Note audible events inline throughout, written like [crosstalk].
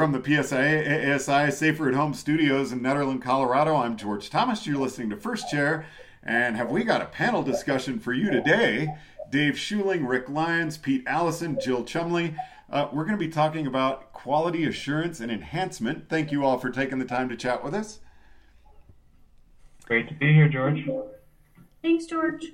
From the PSIA-AASI Safer at Home studios in Nederland, Colorado, I'm George Thomas. You're listening to First Chair. And have we got a panel discussion for you today? Dave Schuling, Rick Lyons, Pete Allison, Jill Chumley. Uh, we're going to be talking about quality assurance and enhancement. Thank you all for taking the time to chat with us. Great to be here, George. Thanks, George.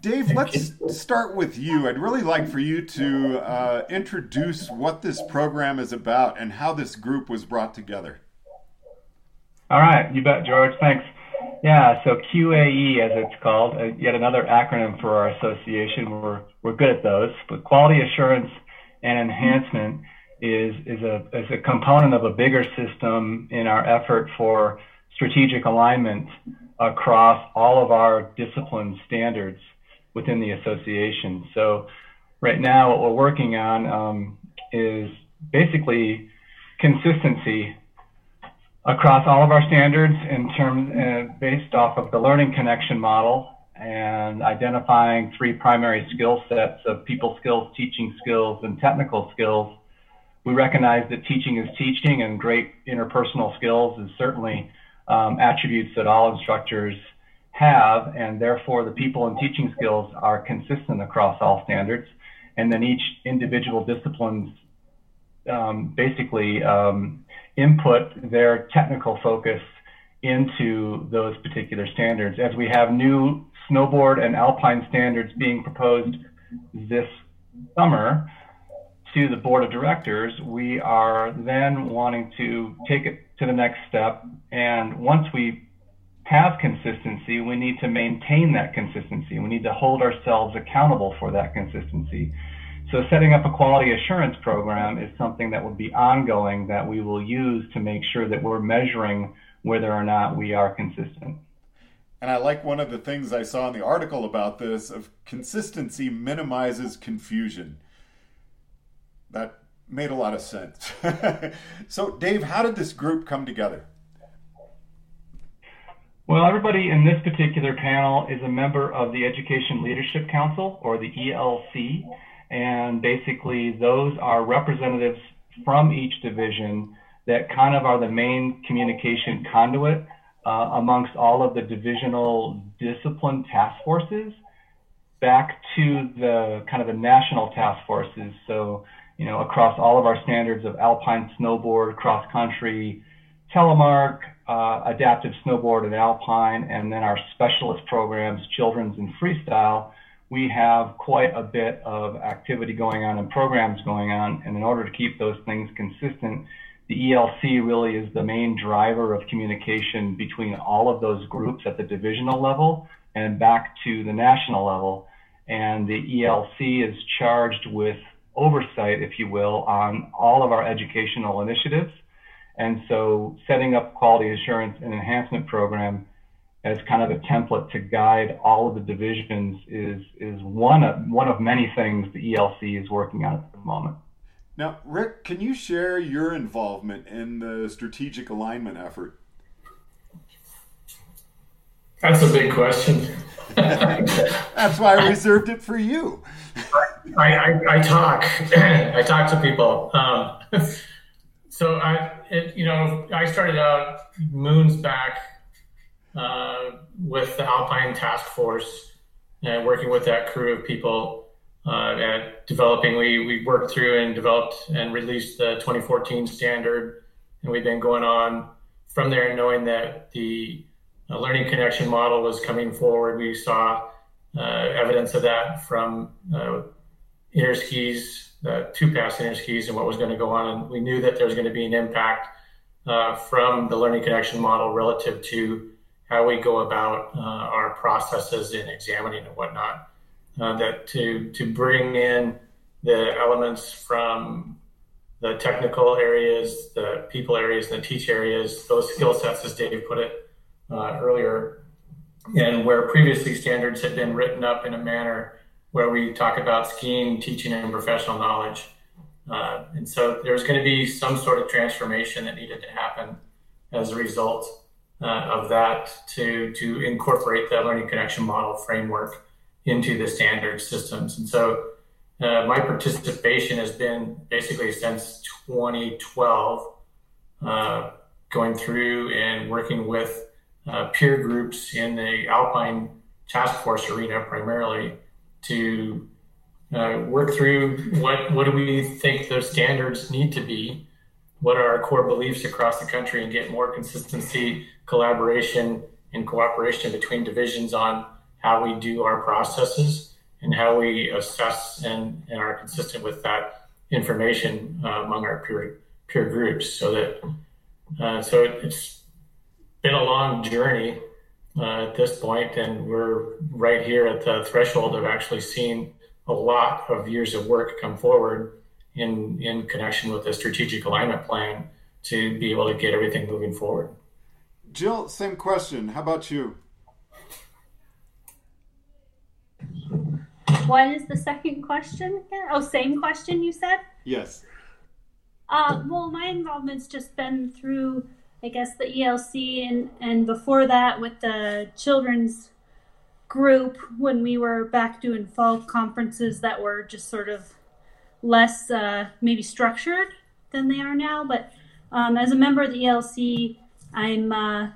Dave, let's start with you. I'd really like for you to uh, introduce what this program is about and how this group was brought together. All right, you bet, George. Thanks. Yeah, so QAE, as it's called, uh, yet another acronym for our association. We're we're good at those, but quality assurance and enhancement is is a is a component of a bigger system in our effort for strategic alignment across all of our discipline standards within the association. So right now, what we're working on um, is basically consistency across all of our standards in terms uh, based off of the learning connection model and identifying three primary skill sets of people skills, teaching skills, and technical skills. We recognize that teaching is teaching and great interpersonal skills is certainly um, attributes that all instructors have, and therefore the people and teaching skills are consistent across all standards. And then each individual disciplines um, basically um, input their technical focus into those particular standards. As we have new snowboard and alpine standards being proposed this summer to the board of directors, we are then wanting to take it to the next step. And once we have consistency, we need to maintain that consistency. We need to hold ourselves accountable for that consistency. So setting up a quality assurance program is something that will be ongoing that we will use to make sure that we're measuring whether or not we are consistent. And I like one of the things I saw in the article about this of consistency minimizes confusion. That made a lot of sense. [laughs] so Dave, how did this group come together? Well, everybody in this particular panel is a member of the Education Leadership Council, or the ELC, and basically those are representatives from each division that kind of are the main communication conduit uh, amongst all of the divisional discipline task forces back to the kind of the national task forces. So, you know, across all of our standards of alpine snowboard, cross country, telemark, uh, adaptive snowboard and alpine, and then our specialist programs, children's and freestyle, we have quite a bit of activity going on and programs going on. And in order to keep those things consistent, the ELC really is the main driver of communication between all of those groups at the divisional level and back to the national level. And the ELC is charged with oversight, if you will, on all of our educational initiatives and so setting up quality assurance and enhancement program as kind of a template to guide all of the divisions is is one of one of many things the ELC is working on at the moment. Now, Rick, can you share your involvement in the strategic alignment effort? That's a big question. [laughs] That's why I reserved it for you. I, I, I talk. [clears throat] I talk to people. Um, [laughs] so I, it, you know, I started out moons back uh, with the Alpine Task Force and working with that crew of people uh, at developing. We we worked through and developed and released the 2014 standard, and we've been going on from there, knowing that the uh, learning connection model was coming forward. We saw uh, evidence of that from uh, interskis uh, two passenger skis and what was going to go on. And we knew that there was going to be an impact uh, from the learning connection model relative to how we go about uh, our processes in examining and whatnot. Uh, that to to bring in the elements from the technical areas, the people areas, and the teach areas, those skill sets, as Dave put it uh, earlier, and where previously standards had been written up in a manner where we talk about skiing, teaching, and professional knowledge. Uh, and so there's going to be some sort of transformation that needed to happen as a result uh, of that to, to incorporate the learning connection model framework into the standard systems. And so uh, my participation has been basically since 2012, uh, going through and working with uh, peer groups in the Alpine task force arena primarily to uh, work through what what do we think those standards need to be, what are our core beliefs across the country, and get more consistency, collaboration, and cooperation between divisions on how we do our processes and how we assess and, and are consistent with that information uh, among our peer peer groups. So that uh, so it, it's been a long journey uh, at this point, and we're right here at the threshold of actually seeing a lot of years of work come forward in in connection with the strategic alignment plan to be able to get everything moving forward. Jill, same question. How about you? What is the second question again? Oh, same question you said? Yes. Uh, well, my involvement's just been through, I guess, the ELC and, and before that with the children's group when we were back doing fall conferences that were just sort of less uh, maybe structured than they are now. But um, as a member of the ELC, I'm uh,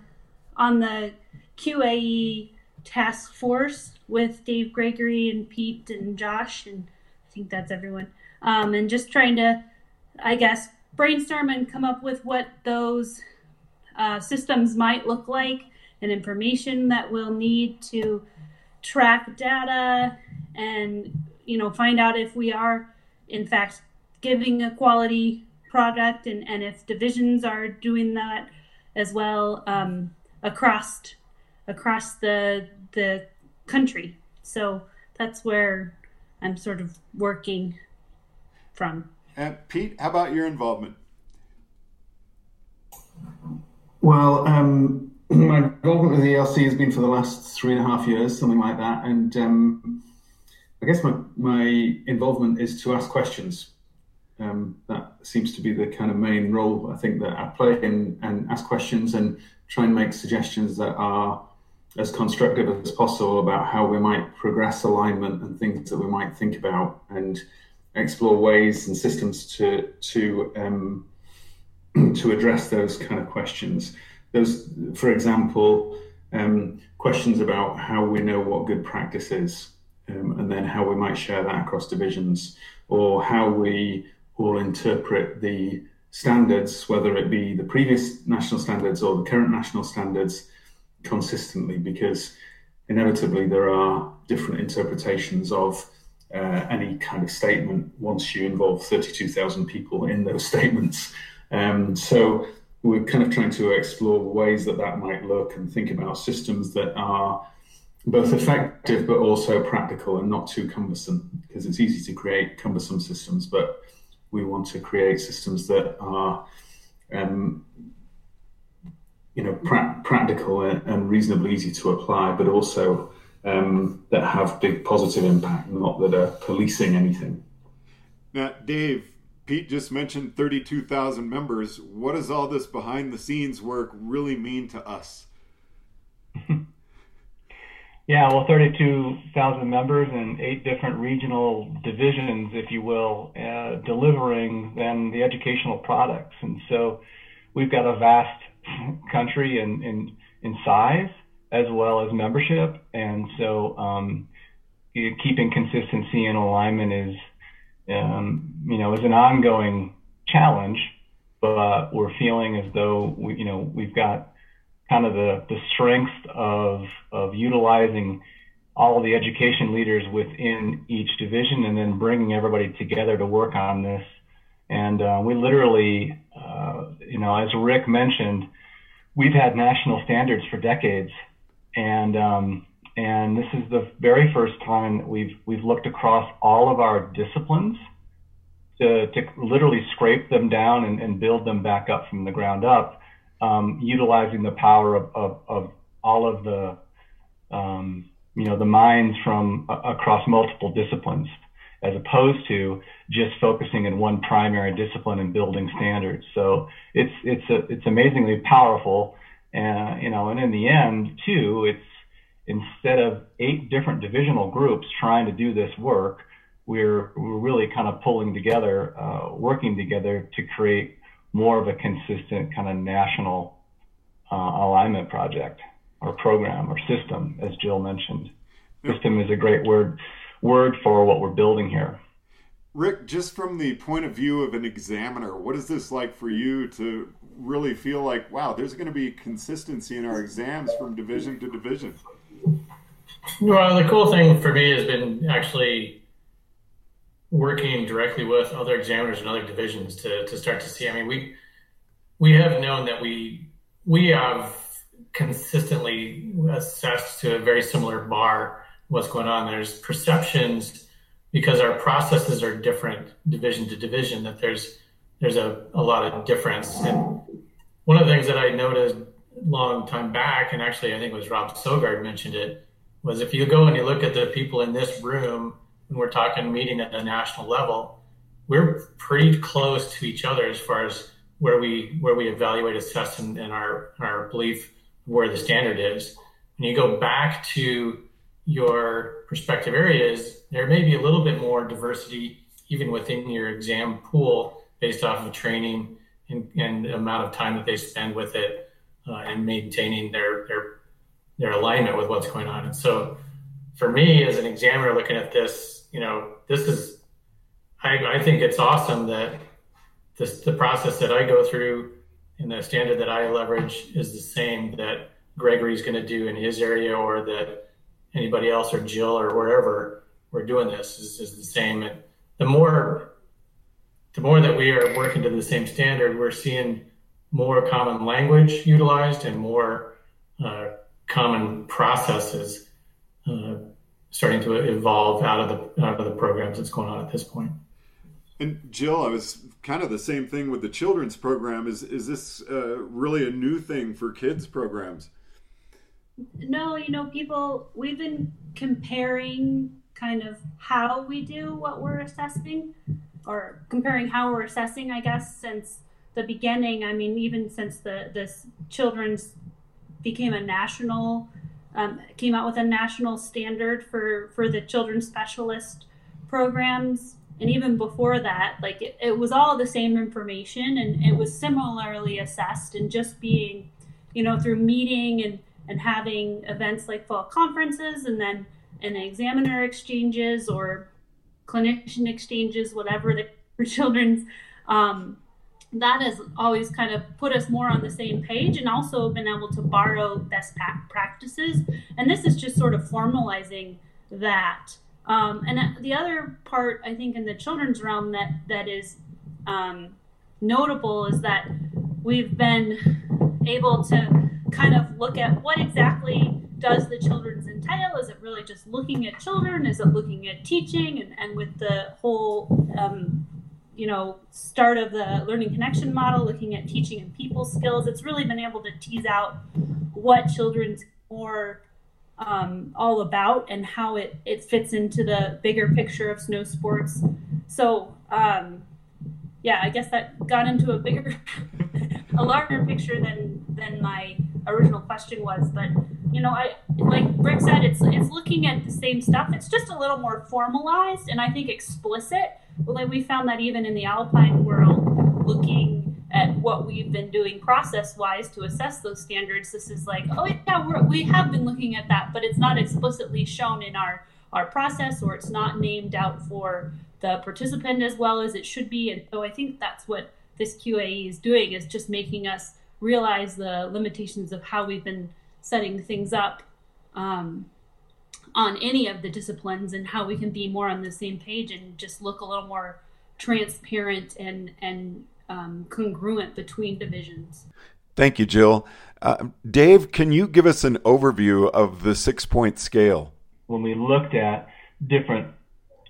on the QAE task force with Dave Gregory and Pete and Josh, and I think that's everyone. Um, and just trying to, I guess, brainstorm and come up with what those uh, systems might look like and information that we'll need to track data and you know find out if we are in fact giving a quality product and, and if divisions are doing that as well um, across across the the country. So that's where I'm sort of working from. And Pete, how about your involvement? Well, um, my involvement with the ELC has been for the last three and a half years, something like that. And um, I guess my, my involvement is to ask questions. Um, that seems to be the kind of main role I think that I play in and ask questions and try and make suggestions that are as constructive as possible about how we might progress alignment and things that we might think about and explore ways and systems to to um, [clears throat] to address those kind of questions. Those, for example, um, questions about how we know what good practice is, um, and then how we might share that across divisions, or how we all interpret the standards, whether it be the previous national standards or the current national standards, consistently because inevitably there are different interpretations of uh, any kind of statement once you involve 32,000 people in those [laughs] statements. Um, so we're kind of trying to explore ways that that might look and think about systems that are both effective but also practical and not too cumbersome because it's easy to create cumbersome systems, but we want to create systems that are um, you know, pra- practical and reasonably easy to apply, but also um, that have big positive impact, not that are policing anything. Now, Dave, Pete just mentioned 32,000 members. What does all this behind the scenes work really mean to us? [laughs] yeah, well, 32,000 members and eight different regional divisions, if you will, uh, delivering then the educational products. And so we've got a vast [laughs] country in, in, in size as well as membership. And so um, keeping consistency and alignment is, um, you know, is an ongoing challenge, but we're feeling as though, we, you know, we've got kind of the, the strength of, of utilizing all of the education leaders within each division and then bringing everybody together to work on this. And uh, we literally, uh, you know, as Rick mentioned, we've had national standards for decades, and um, and this is the very first time we've we've looked across all of our disciplines to, to literally scrape them down and, and build them back up from the ground up, um, utilizing the power of, of, of all of the um, you know the minds from uh, across multiple disciplines as opposed to just focusing in one primary discipline and building standards. So it's it's a, it's amazingly powerful, and uh, you know, and in the end too, it's instead of eight different divisional groups trying to do this work, we're, we're really kind of pulling together, uh, working together to create more of a consistent kind of national uh, alignment project or program or system, as Jill mentioned. System is a great word word for what we're building here. Rick, just from the point of view of an examiner, what is this like for you to really feel like, wow, there's going to be consistency in our exams from division to division? Well, the cool thing for me has been actually working directly with other examiners in other divisions to, to start to see. I mean, we we have known that we we have consistently assessed to a very similar bar what's going on. There's perceptions because our processes are different division to division that there's there's a, a lot of difference. And one of the things that I noticed long time back, and actually I think it was Rob Sogard mentioned it, was if you go and you look at the people in this room when we're talking meeting at the national level, we're pretty close to each other as far as where we where we evaluate, assess, and, and our our belief where the standard is. When you go back to your prospective areas, there may be a little bit more diversity even within your exam pool based off of training and, and amount of time that they spend with it uh, and maintaining their, their their alignment with what's going on. And so, for me as an examiner looking at this, you know, this is I, I think it's awesome that this, the process that I go through and the standard that I leverage is the same that Gregory's going to do in his area or that anybody else or Jill or wherever we're doing this is, is the same. And the more the more that we are working to the same standard, we're seeing more common language utilized and more uh, common processes uh, starting to evolve out of the out of the programs that's going on at this point. And Jill, I was kind of the same thing with the children's program. Is is this uh, really a new thing for kids programs? No, you know, people we've been comparing kind of how we do what we're assessing or comparing how we're assessing, I guess, since the beginning. I mean, even since the this children's became a national, um, came out with a national standard for for the children's specialist programs, and even before that, like it, it was all the same information, and it was similarly assessed, and just being, you know, through meeting and and having events like fall conferences, and then an examiner exchanges or clinician exchanges, whatever the, for [laughs] children's. Um, that has always kind of put us more on the same page and also been able to borrow best practices. And this is just sort of formalizing that. Um, and the other part, I think, in the children's realm that that is um, notable is that we've been able to kind of look at what exactly does the children's entail? Is it really just looking at children? Is it looking at teaching? And, and with the whole, um, you know, start of the learning connection model, looking at teaching and people skills, it's really been able to tease out what children's more um, all about and how it, it fits into the bigger picture of snow sports. So, um, yeah, I guess that got into a bigger, [laughs] a larger picture than than my original question was. But you know, I like Rick said, it's it's looking at the same stuff. It's just a little more formalized and I think explicit. Well, like we found that even in the alpine world, looking at what we've been doing process wise to assess those standards, this is like, oh yeah, we're, we have been looking at that, but it's not explicitly shown in our our process or it's not named out for the participant as well as it should be. And so I think that's what this QAE is doing is just making us realize the limitations of how we've been setting things up um, on any of the disciplines and how we can be more on the same page and just look a little more transparent and and um, congruent between divisions. Thank you, Jill. Uh, Dave, can you give us an overview of the six point scale? When we looked at different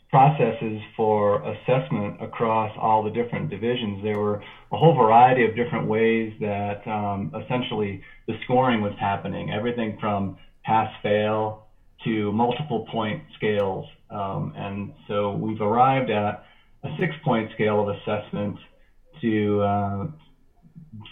processes for assessment across all the different divisions. There were a whole variety of different ways that um, essentially the scoring was happening, everything from pass fail to multiple point scales. Um, and so we've arrived at a six point scale of assessment to, uh,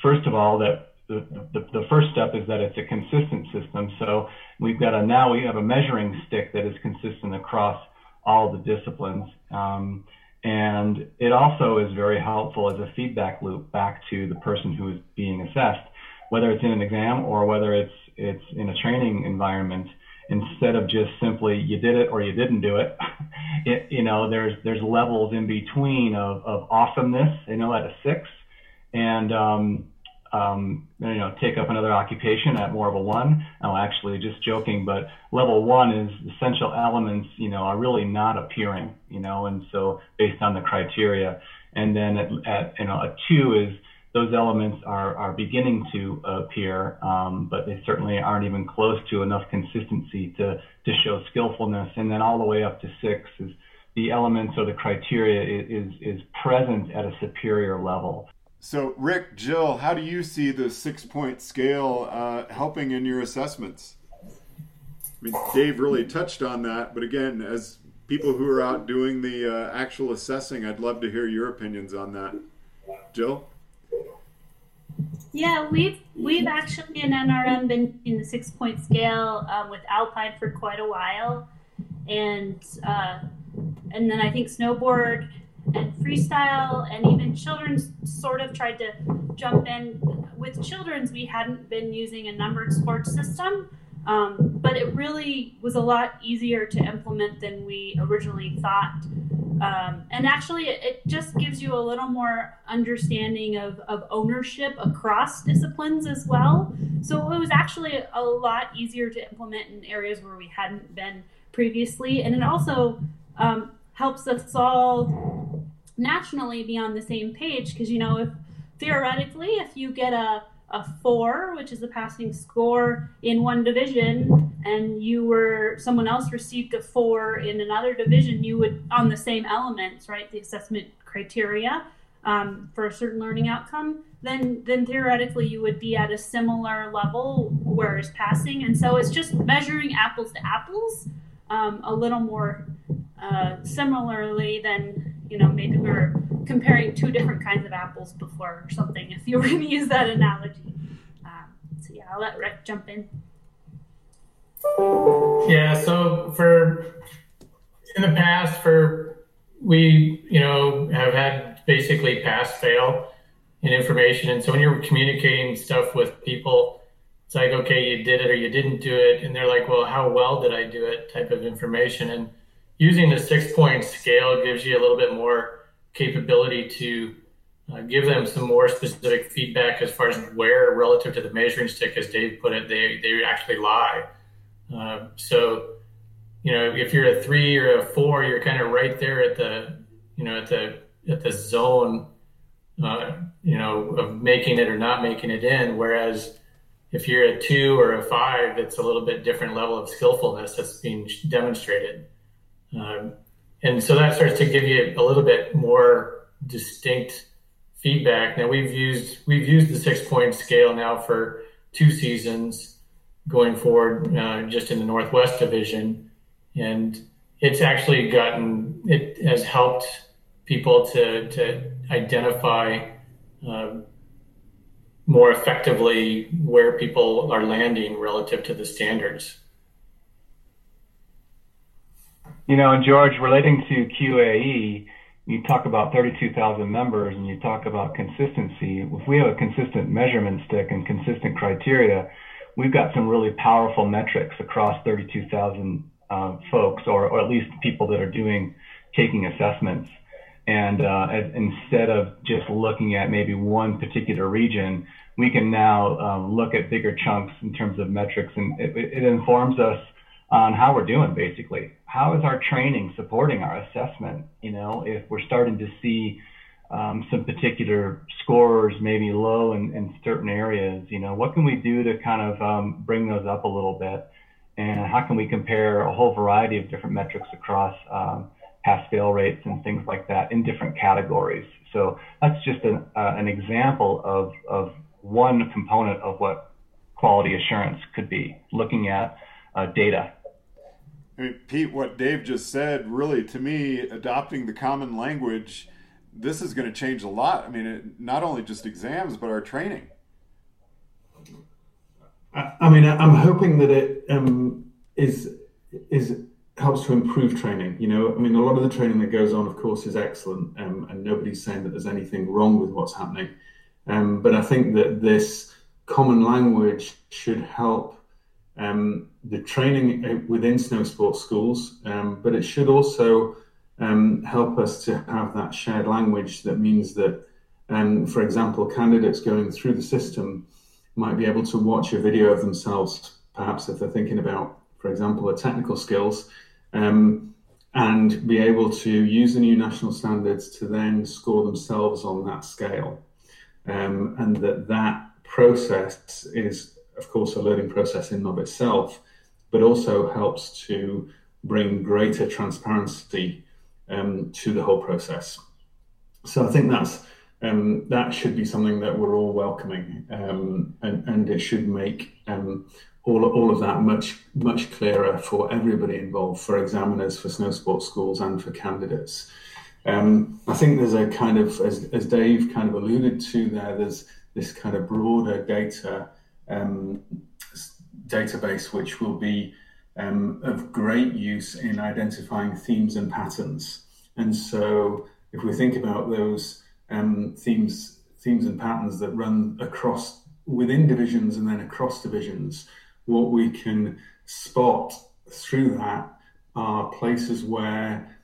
first of all, that the, the, the, first step is that it's a consistent system. So we've got a now we have a measuring stick that is consistent across all the disciplines. Um, and it also is very helpful as a feedback loop back to the person who is being assessed, whether it's in an exam or whether it's it's in a training environment. Instead of just simply you did it or you didn't do it, [laughs] it you know there's there's levels in between of, of awesomeness, you know, at a six, and um, um, you know, take up another occupation at more of a one. No, actually, just joking, but level one is essential elements, you know, are really not appearing, you know, and so based on the criteria. And then at, at you know, a two is those elements are, are beginning to appear, um, but they certainly aren't even close to enough consistency to, to show skillfulness. And then all the way up to six is the elements or the criteria is, is present at a superior level. So, Rick, Jill, how do you see the six point scale uh, helping in your assessments? I mean, Dave really touched on that, but again, as people who are out doing the uh, actual assessing, I'd love to hear your opinions on that. Jill? Yeah, we've we've actually in NRM been in the six point scale um, with Alpine for quite a while, and uh, and then I think snowboard and freestyle and even children's sort of tried to jump in. With children's we hadn't been using a numbered sports system um, but it really was a lot easier to implement than we originally thought um, and actually it, just gives you a little more understanding of, of ownership across disciplines as well. So it was actually a lot easier to implement in areas where we hadn't been previously. And it also um, helps us all nationally be on the same page. Because you know if theoretically if you get a a four, which is a passing score in one division, and you were someone else received a four in another division, you would on the same elements, right? The assessment criteria um, for a certain learning outcome. Then, then theoretically, you would be at a similar level, where it's passing, and so it's just measuring apples to apples, um, a little more uh, similarly than you know maybe we were comparing two different kinds of apples before or something if you were going to use that analogy. Um, so yeah i'll let rick jump in. Yeah so for in the past for we you know have had basically pass fail in information. And so when you're communicating stuff with people it's like okay you did it or you didn't do it. And they're like well how well did i do it type of information. And using the six point scale gives you a little bit more capability to uh, give them some more specific feedback as far as where relative to the measuring stick, as Dave put it, they, they actually lie. Uh, so, you know, if you're a three or a four, you're kind of right there at the, you know, at the, at the zone, uh, you know, of making it or not making it in. Whereas if you're a two or a five, it's a little bit different level of skillfulness that's being demonstrated. Um, and so that starts to give you a little bit more distinct feedback. Now we've used we've used the six point scale now for two seasons going forward, uh, just in the Northwest Division, and it's actually gotten it has helped people to to identify um, more effectively where people are landing relative to the standards. You know, and George, relating to QAE, you talk about 32,000 members and you talk about consistency. If we have a consistent measurement stick and consistent criteria, we've got some really powerful metrics across 32,000 uh, folks, or, or at least people that are doing taking assessments. And uh, as, instead of just looking at maybe one particular region, we can now um, look at bigger chunks in terms of metrics, and it, it informs us on how we're doing basically. How is our training supporting our assessment? You know, if we're starting to see um, some particular scores maybe low in, in, certain areas, you know, what can we do to kind of um, bring those up a little bit? And how can we compare a whole variety of different metrics across um, pass fail rates and things like that in different categories? So that's just an, uh, an example of, of one component of what quality assurance could be, looking at uh, data I mean, Pete, what Dave just said, really, to me, adopting the common language, this is going to change a lot. I mean, it, not only just exams, but our training. I, I mean, I'm hoping that it um, is is helps to improve training. You know, I mean, a lot of the training that goes on, of course, is excellent, um, and nobody's saying that there's anything wrong with what's happening. Um, but I think that this common language should help um, the training uh, within snow sports schools, um, but it should also um, help us to have that shared language that means that, um, for example, candidates going through the system might be able to watch a video of themselves, perhaps if they're thinking about, for example, a technical skills, um, and be able to use the new national standards to then score themselves on that scale. Um, and that that process is, of course, a learning process in and of itself, but also helps to bring greater transparency um, to the whole process. So I think that's um, that should be something that we're all welcoming, um, and, and it should make um, all, all of that much much clearer for everybody involved, for examiners, for snow sports schools, and for candidates. Um, I think there's a kind of, as, as Dave kind of alluded to there, there's this kind of broader data um, database which will be um, of great use in identifying themes and patterns. And so, if we think about those um, themes, themes and patterns that run across within divisions and then across divisions, what we can spot through that are places where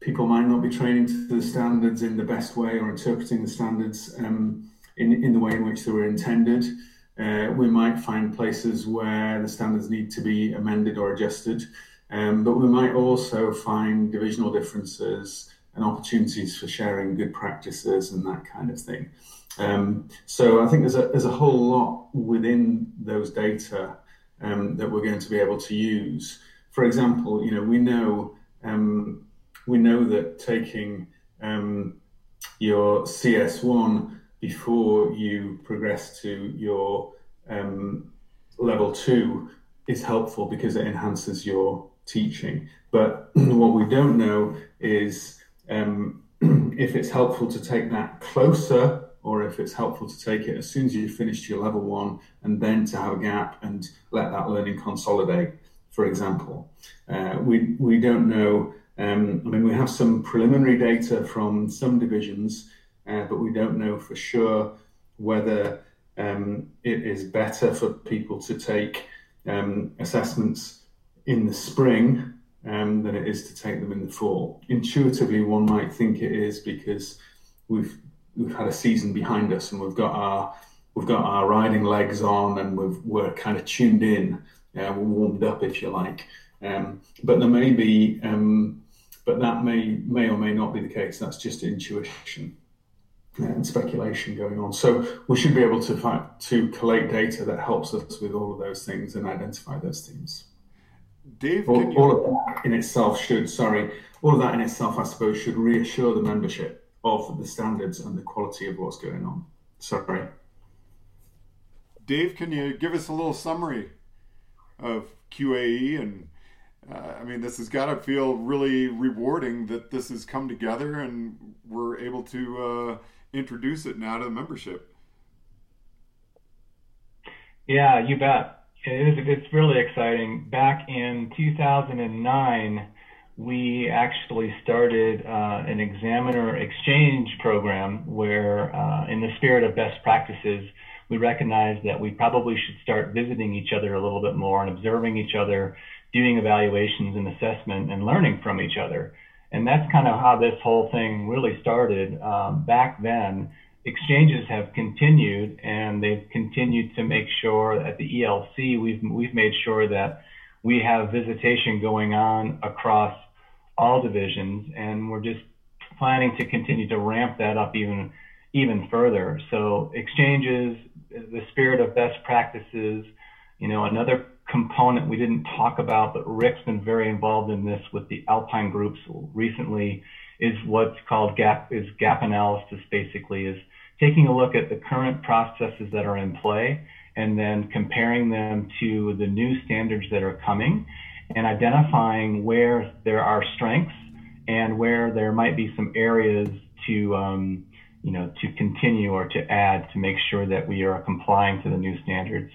people might not be training to the standards in the best way or interpreting the standards um, in, in the way in which they were intended. Uh, we might find places where the standards need to be amended or adjusted, um, but we might also find divisional differences and opportunities for sharing good practices and that kind of thing. Um, so I think there's a, there's a whole lot within those data um, that we're going to be able to use. For example, you know, we know um, we know that taking um, your CS1 before you progress to your um, level two is helpful because it enhances your teaching. But [clears throat] what we don't know is um, [clears throat] if it's helpful to take that closer or if it's helpful to take it as soon as you've finished your level one and then to have a gap and let that learning consolidate, for example. Uh, we, we don't know. Um, I mean, we have some preliminary data from some divisions uh, but we don't know for sure whether um, it is better for people to take um, assessments in the spring um, than it is to take them in the fall. Intuitively, one might think it is because we've we've had a season behind us and we've got our we've got our riding legs on and we've, we're kind of tuned in, uh, we're warmed up, if you like. Um, but there may be, um, but that may may or may not be the case. That's just intuition and speculation going on. So we should be able to find, to collate data that helps us with all of those things and identify those themes. Dave, all, you... all, of that in itself should sorry, all of that in itself, I suppose, should reassure the membership of the standards and the quality of what's going on. Sorry. Dave, can you give us a little summary of QAE and uh, I mean, this has got to feel really rewarding that this has come together and we're able to uh, introduce it now to the membership. Yeah, you bet. It is, it's really exciting. Back in 2009, we actually started uh, an examiner exchange program where, uh, in the spirit of best practices, we recognized that we probably should start visiting each other a little bit more and observing each other, doing evaluations and assessment, and learning from each other. And that's kind of how this whole thing really started. Um, back then, exchanges have continued, and they've continued to make sure at the ELC we've we've made sure that we have visitation going on across all divisions, and we're just planning to continue to ramp that up even even further. So exchanges, the spirit of best practices, you know, another component we didn't talk about, but Rick's been very involved in this with the Alpine groups recently, is what's called gap is gap analysis. Basically, is taking a look at the current processes that are in play and then comparing them to the new standards that are coming, and identifying where there are strengths and where there might be some areas to um, you know to continue or to add to make sure that we are complying to the new standards.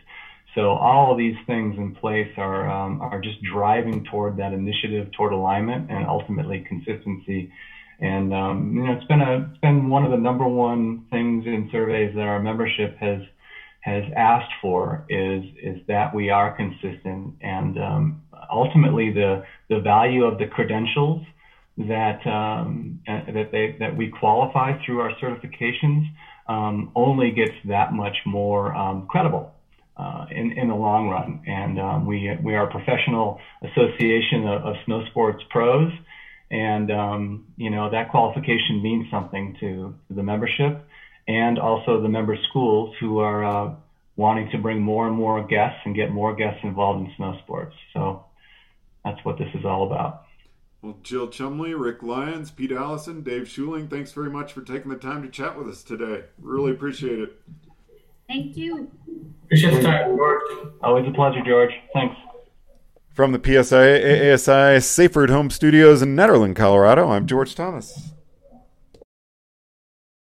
So all of these things in place are um, are just driving toward that initiative, toward alignment, and ultimately consistency. And um, you know, it's been a it's been one of the number one things in surveys that our membership has has asked for is is that we are consistent and um, ultimately the the value of the credentials that um, that they that we qualify through our certifications um, only gets that much more um, credible uh, in in the long run. And um, we we are a professional association of, of snow sports pros, and um, you know that qualification means something to, to the membership and also the member schools who are uh, wanting to bring more and more guests and get more guests involved in snow sports. So that's what this is all about. Well, Jill Chumley, Rick Lyons, Pete Allison, Dave Schuling, thanks very much for taking the time to chat with us today. Really appreciate it. Thank you. Appreciate the time, George. Always a pleasure, George. Thanks. From the PSIA-AASI Safer at Home Studios in Nederland, Colorado, I'm George Thomas.